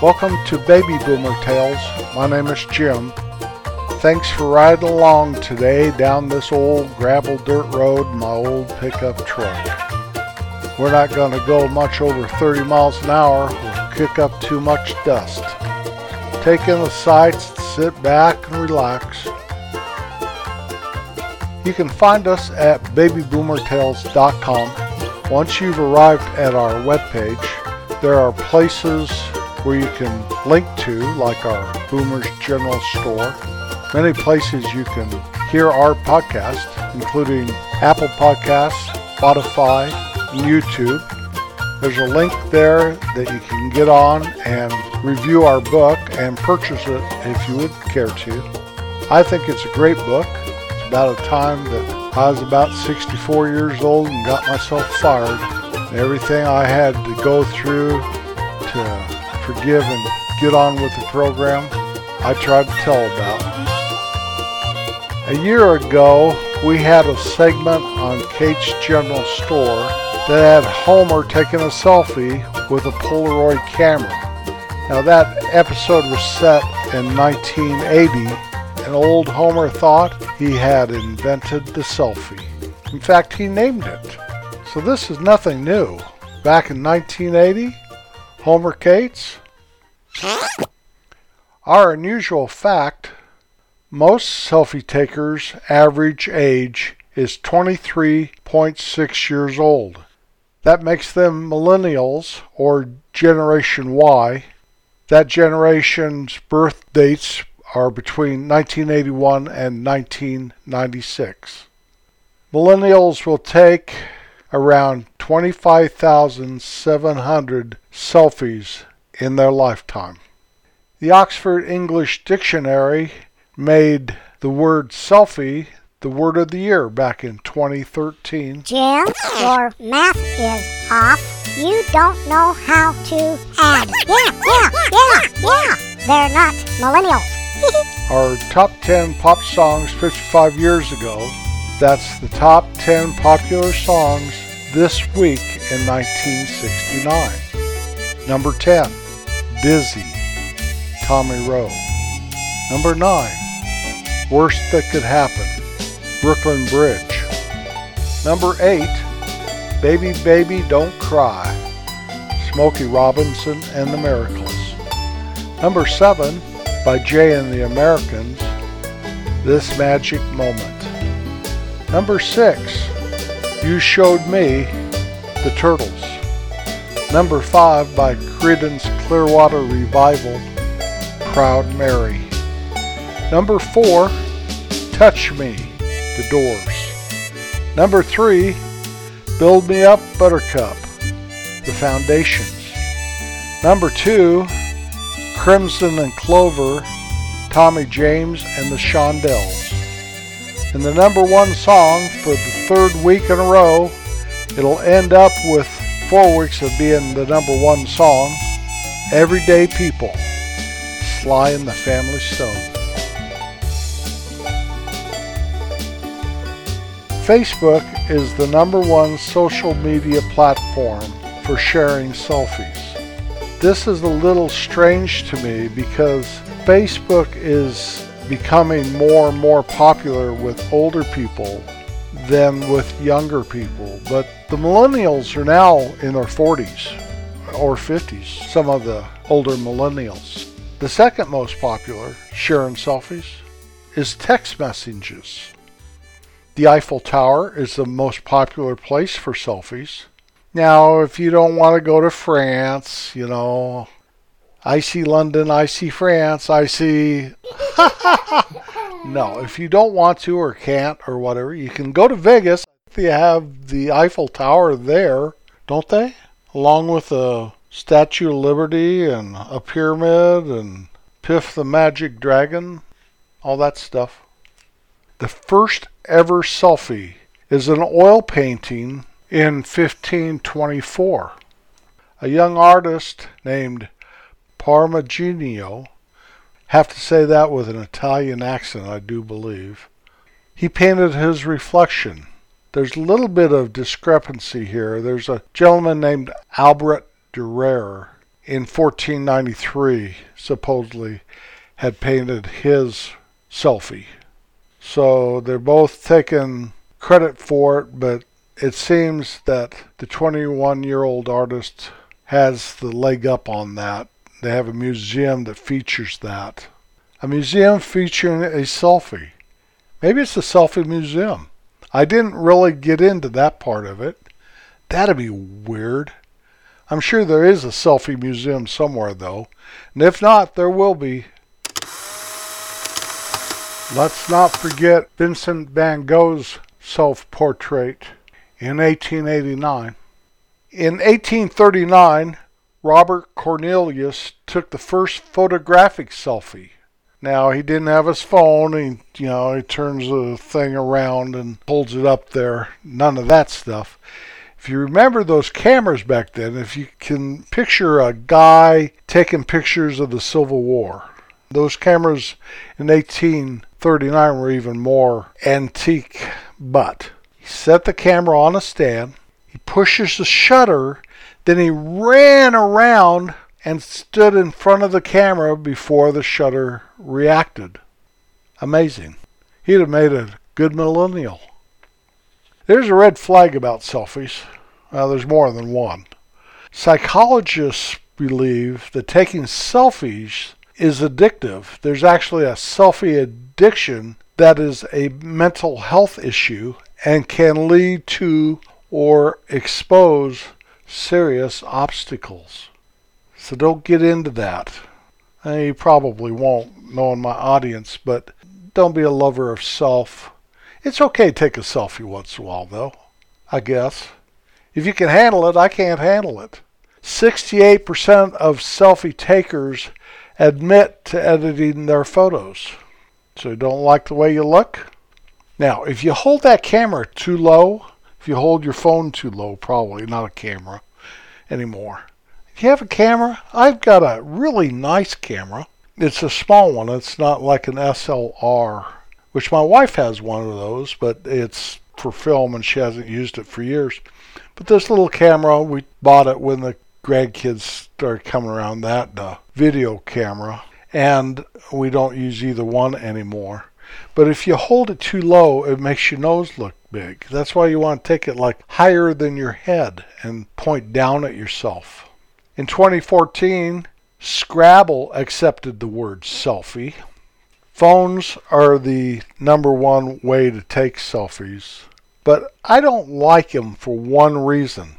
Welcome to Baby Boomer Tales. My name is Jim. Thanks for riding along today down this old gravel dirt road in my old pickup truck. We're not going to go much over 30 miles an hour. We'll kick up too much dust. Take in the sights, sit back and relax. You can find us at babyboomertales.com. Once you've arrived at our webpage, there are places where you can link to, like our Boomers General Store. Many places you can hear our podcast, including Apple Podcasts, Spotify, and YouTube. There's a link there that you can get on and review our book and purchase it if you would care to. I think it's a great book It's about a time that I was about 64 years old and got myself fired. Everything I had to go through to forgive and get on with the program, I tried to tell about. A year ago, we had a segment on Kate's General Store that had Homer taking a selfie with a Polaroid camera. Now that episode was set in 1980 and old Homer thought he had invented the selfie. In fact, he named it. So this is nothing new. Back in 1980, Homer Cates. Our unusual fact most selfie takers' average age is 23.6 years old. That makes them millennials or Generation Y. That generation's birth dates are between 1981 and 1996. Millennials will take around 25,700 selfies in their lifetime. The Oxford English Dictionary made the word selfie the word of the year back in 2013. Jim, your math is off. You don't know how to add. Yeah, yeah, yeah, yeah. They're not millennials. Our top 10 pop songs 55 years ago. That's the top 10 popular songs this week in 1969. Number 10, Dizzy, Tommy Roe. Number 9, Worst That Could Happen, Brooklyn Bridge. Number 8, Baby Baby Don't Cry, Smokey Robinson and the Miracles. Number 7, by Jay and the Americans, This Magic Moment. Number 6, You Showed Me, The Turtles. Number 5 by Creedence Clearwater Revival, Proud Mary. Number 4, Touch Me, The Doors. Number 3, Build Me Up, Buttercup, The Foundations. Number 2, Crimson and Clover, Tommy James and the Shondells. And the number one song for the third week in a row, it'll end up with four weeks of being the number one song, Everyday People, Sly and the Family Stone. Facebook is the number one social media platform for sharing selfies. This is a little strange to me because Facebook is becoming more and more popular with older people than with younger people. But the millennials are now in their 40s or 50s, some of the older millennials. The second most popular sharing selfies is text messages. The Eiffel Tower is the most popular place for selfies. Now, if you don't want to go to France, you know, I see London, I see France, I see. no, if you don't want to or can't or whatever, you can go to Vegas. They have the Eiffel Tower there, don't they? Along with the Statue of Liberty and a pyramid and Piff the Magic Dragon, all that stuff. The first ever selfie is an oil painting in 1524. A young artist named Parmigianino, have to say that with an Italian accent, I do believe. He painted his reflection. There's a little bit of discrepancy here. There's a gentleman named Albert Dürer in 1493 supposedly had painted his selfie. So they're both taking credit for it, but it seems that the 21 year old artist has the leg up on that. They have a museum that features that. A museum featuring a selfie. Maybe it's a selfie museum. I didn't really get into that part of it. That'd be weird. I'm sure there is a selfie museum somewhere, though. And if not, there will be. Let's not forget Vincent van Gogh's self portrait in 1889. In 1839, Robert Cornelius took the first photographic selfie. Now he didn't have his phone. He, you know, he turns the thing around and holds it up there. None of that stuff. If you remember those cameras back then, if you can picture a guy taking pictures of the Civil War, those cameras in 1839 were even more antique. But he set the camera on a stand. He pushes the shutter. Then he ran around and stood in front of the camera before the shutter reacted. Amazing. He'd have made a good millennial. There's a red flag about selfies. Well, there's more than one. Psychologists believe that taking selfies is addictive. There's actually a selfie addiction that is a mental health issue and can lead to or expose serious obstacles. So don't get into that. And you probably won't, knowing my audience, but don't be a lover of self. It's okay to take a selfie once in a while, though, I guess. If you can handle it, I can't handle it. 68% of selfie takers admit to editing their photos. So you don't like the way you look? Now, if you hold that camera too low, you hold your phone too low, probably not a camera anymore, If you have a camera? I've got a really nice camera. It's a small one. It's not like an SLR, which my wife has one of those, but it's for film and she hasn't used it for years. But this little camera, we bought it when the grandkids started coming around that video camera, and we don't use either one anymore. But if you hold it too low, it makes your nose look big. That's why you want to take it like higher than your head and point down at yourself. In 2014, Scrabble accepted the word selfie. Phones are the number one way to take selfies, but I don't like them for one reason.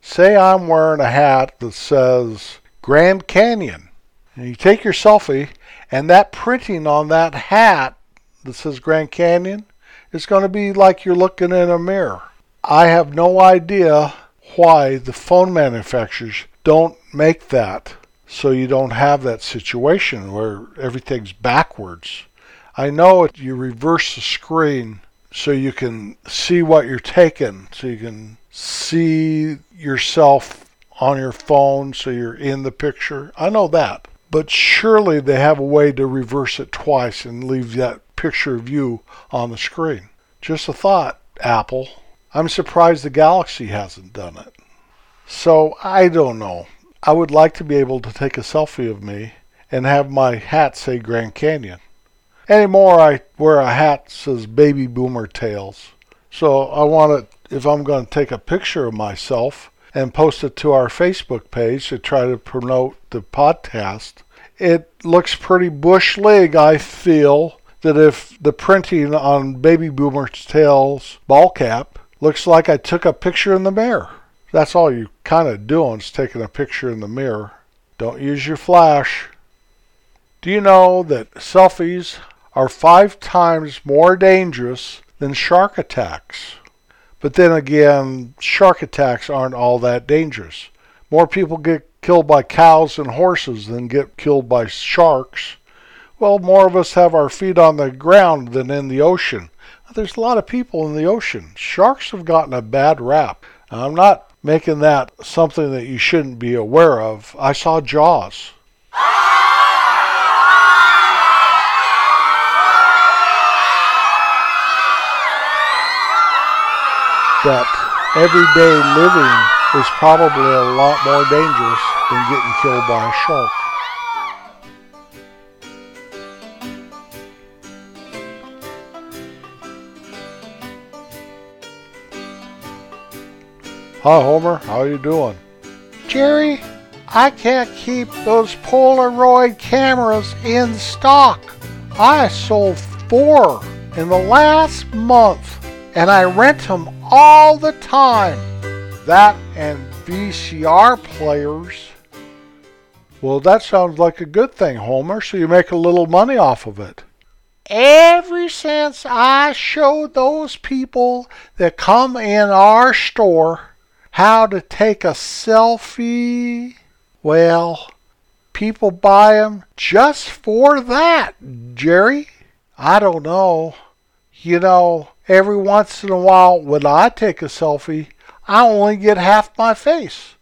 Say I'm wearing a hat that says Grand Canyon, and you take your selfie, and that printing on that hat that says Grand Canyon it's going to be like you're looking in a mirror. I have no idea why the phone manufacturers don't make that so you don't have that situation where everything's backwards. I know you reverse the screen so you can see what you're taking, so you can see yourself on your phone so you're in the picture. I know that. But surely they have a way to reverse it twice and leave that picture of you on the screen. Just a thought, Apple. I'm surprised the Galaxy hasn't done it. So I don't know. I would like to be able to take a selfie of me and have my hat say Grand Canyon. Anymore, I wear a hat says Baby Boomer Tales. So I want it, if I'm going to take a picture of myself and post it to our Facebook page to try to promote the podcast, it looks pretty bush league. I feel that if the printing on Baby Boomer Tales ball cap looks like I took a picture in the mirror. That's all you kind of doing is taking a picture in the mirror. Don't use your flash. Do you know that selfies are five times more dangerous than shark attacks? But then again, shark attacks aren't all that dangerous. More people get killed by cows and horses than get killed by sharks. Well, more of us have our feet on the ground than in the ocean. There's a lot of people in the ocean. Sharks have gotten a bad rap. I'm not making that something that you shouldn't be aware of. I saw Jaws. But everyday living is probably a lot more dangerous than getting killed by a shark. Hi Homer, how you doing? Jerry, I can't keep those Polaroid cameras in stock. I sold four in the last month and I rent them all the time. That and VCR players. Well, that sounds like a good thing, Homer, so you make a little money off of it. Ever since I showed those people that come in our store how to take a selfie, well, people buy them just for that, Jerry. I don't know. You know, every once in a while when I take a selfie, I only get half my face.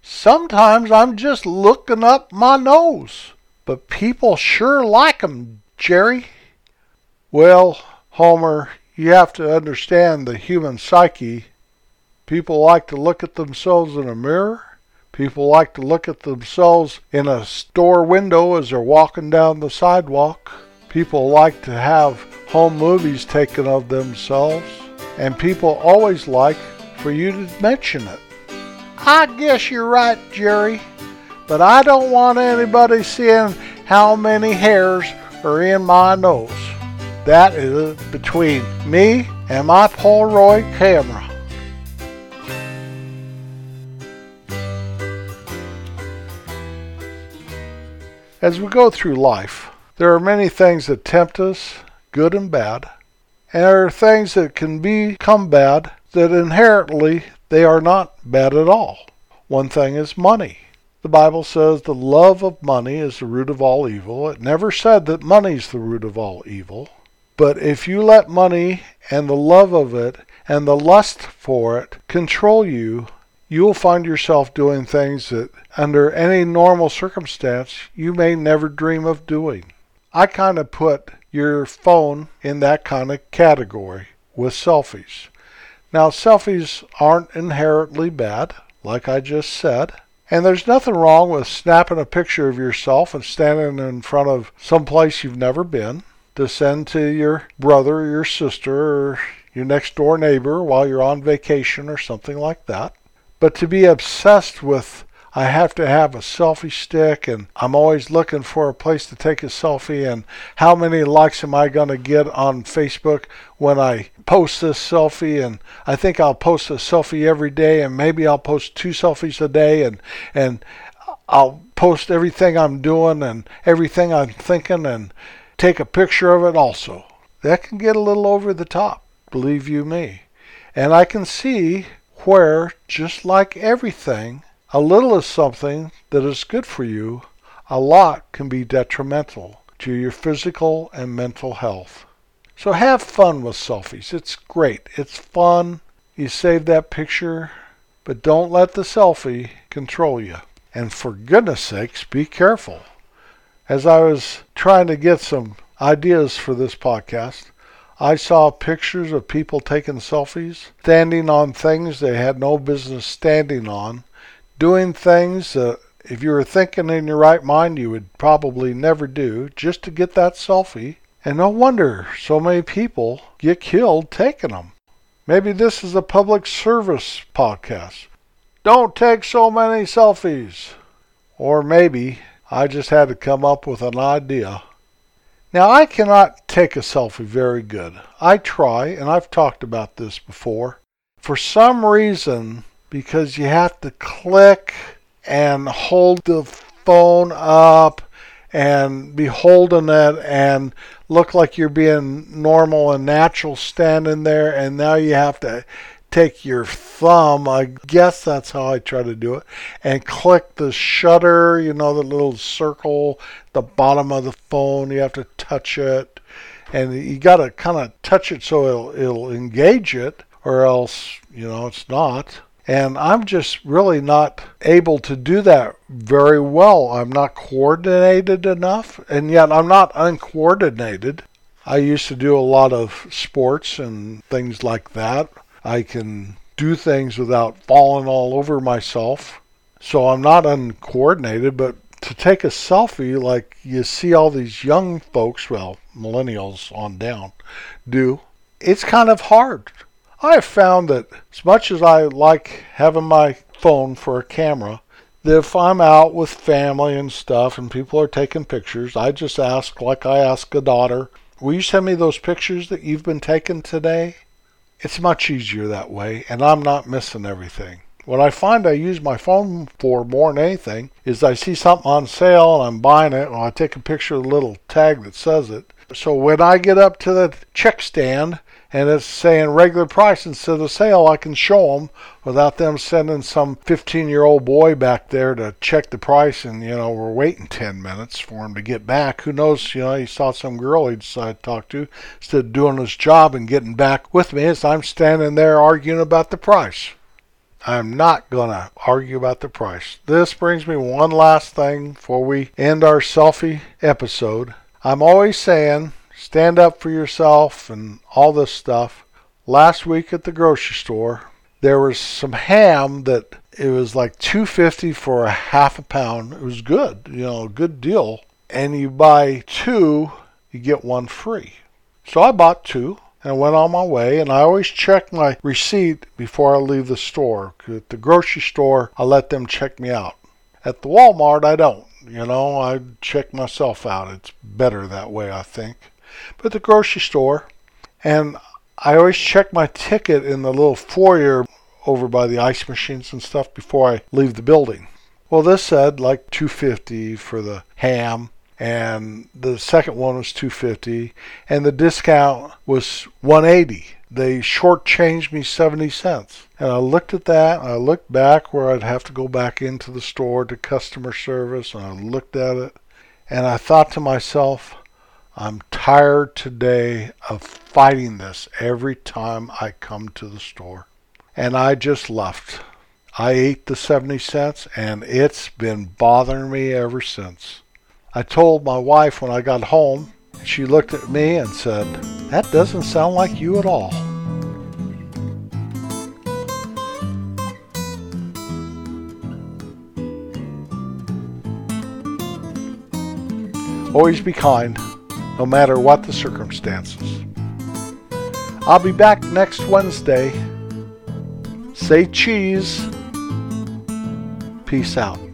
Sometimes I'm just looking up my nose. But people sure like 'em, Jerry. Well, Homer, you have to understand the human psyche. People like to look at themselves in a mirror. People like to look at themselves in a store window as they're walking down the sidewalk. People like to have home movies taken of themselves. And people always like for you to mention it. I guess you're right, Jerry. But I don't want anybody seeing how many hairs are in my nose. That is between me and my Polaroid camera. As we go through life, there are many things that tempt us, good and bad, and there are things that can become bad that inherently they are not bad at all. One thing is money. The Bible says the love of money is the root of all evil. It never said that money's the root of all evil. But if you let money and the love of it and the lust for it control you, you'll find yourself doing things that, under any normal circumstance, you may never dream of doing. I kind of put your phone in that kind of category with selfies. Now, selfies aren't inherently bad, like I just said. And there's nothing wrong with snapping a picture of yourself and standing in front of some place you've never been to send to your brother or your sister or your next door neighbor while you're on vacation or something like that. But to be obsessed with, I have to have a selfie stick and I'm always looking for a place to take a selfie and how many likes am I going to get on Facebook when I post this selfie and I think I'll post a selfie every day and maybe I'll post two selfies a day and and I'll post everything I'm doing and everything I'm thinking and take a picture of it also. That can get a little over the top, believe you me. And I can see where, just like everything, a little is something that is good for you, a lot can be detrimental to your physical and mental health. So have fun with selfies. It's great. It's fun. You save that picture, but don't let the selfie control you. And for goodness sakes, be careful. As I was trying to get some ideas for this podcast, I saw pictures of people taking selfies, standing on things they had no business standing on, doing things that if you were thinking in your right mind you would probably never do just to get that selfie. And no wonder so many people get killed taking them. Maybe this is a public service podcast. Don't take so many selfies. Or maybe I just had to come up with an idea. Now, I cannot take a selfie very good. I try, and I've talked about this before. For some reason, because you have to click and hold the phone up and be holding it and look like you're being normal and natural standing there, and now you have to take your thumb, I guess that's how I try to do it, and click the shutter, you know, the little circle, the bottom of the phone. You have to touch it, and you got to kind of touch it so it'll, it'll engage it, or else, you know, it's not. And I'm just really not able to do that very well. I'm not coordinated enough, and yet I'm not uncoordinated. I used to do a lot of sports and things like that. I can do things without falling all over myself. So I'm not uncoordinated, but to take a selfie like you see all these young folks, well, millennials on down, do, it's kind of hard. I have found that as much as I like having my phone for a camera, that if I'm out with family and stuff and people are taking pictures, I just ask, like I ask a daughter, Will you send me those pictures that you've been taking today? It's much easier that way, and I'm not missing everything. What I find I use my phone for more than anything is I see something on sale and I'm buying it, and I take a picture of the little tag that says it. So when I get up to the check stand and it's saying regular price instead of sale, I can show them without them sending some 15 year old boy back there to check the price and, you know, we're waiting 10 minutes for him to get back. Who knows, you know, he saw some girl he decided to talk to instead of doing his job and getting back with me as I'm standing there arguing about the price. I'm not going to argue about the price. This brings me one last thing before we end our selfie episode. I'm always saying stand up for yourself and all this stuff. Last week at the grocery store, there was some ham that it was like 250 for a half a pound. It was good, you know, a good deal. And you buy two, you get one free. So I bought two and went on my way. And I always check my receipt before I leave the store. At the grocery store, I let them check me out. At the Walmart, I don't. You know, I check myself out. It's better that way, I think but the grocery store. And I always check my ticket in the little foyer over by the ice machines and stuff before I leave the building. Well, this said like 250 for the ham and the second one was 250 and the discount was 180 they shortchanged me 70 cents and i looked at that i looked back where i'd have to go back into the store to customer service and i looked at it and i thought to myself I'm tired today of fighting this every time I come to the store. And I just left. I ate the 70 cents and it's been bothering me ever since. I told my wife when I got home, she looked at me and said, That doesn't sound like you at all. Always be kind no matter what the circumstances. I'll be back next Wednesday. Say cheese. Peace out.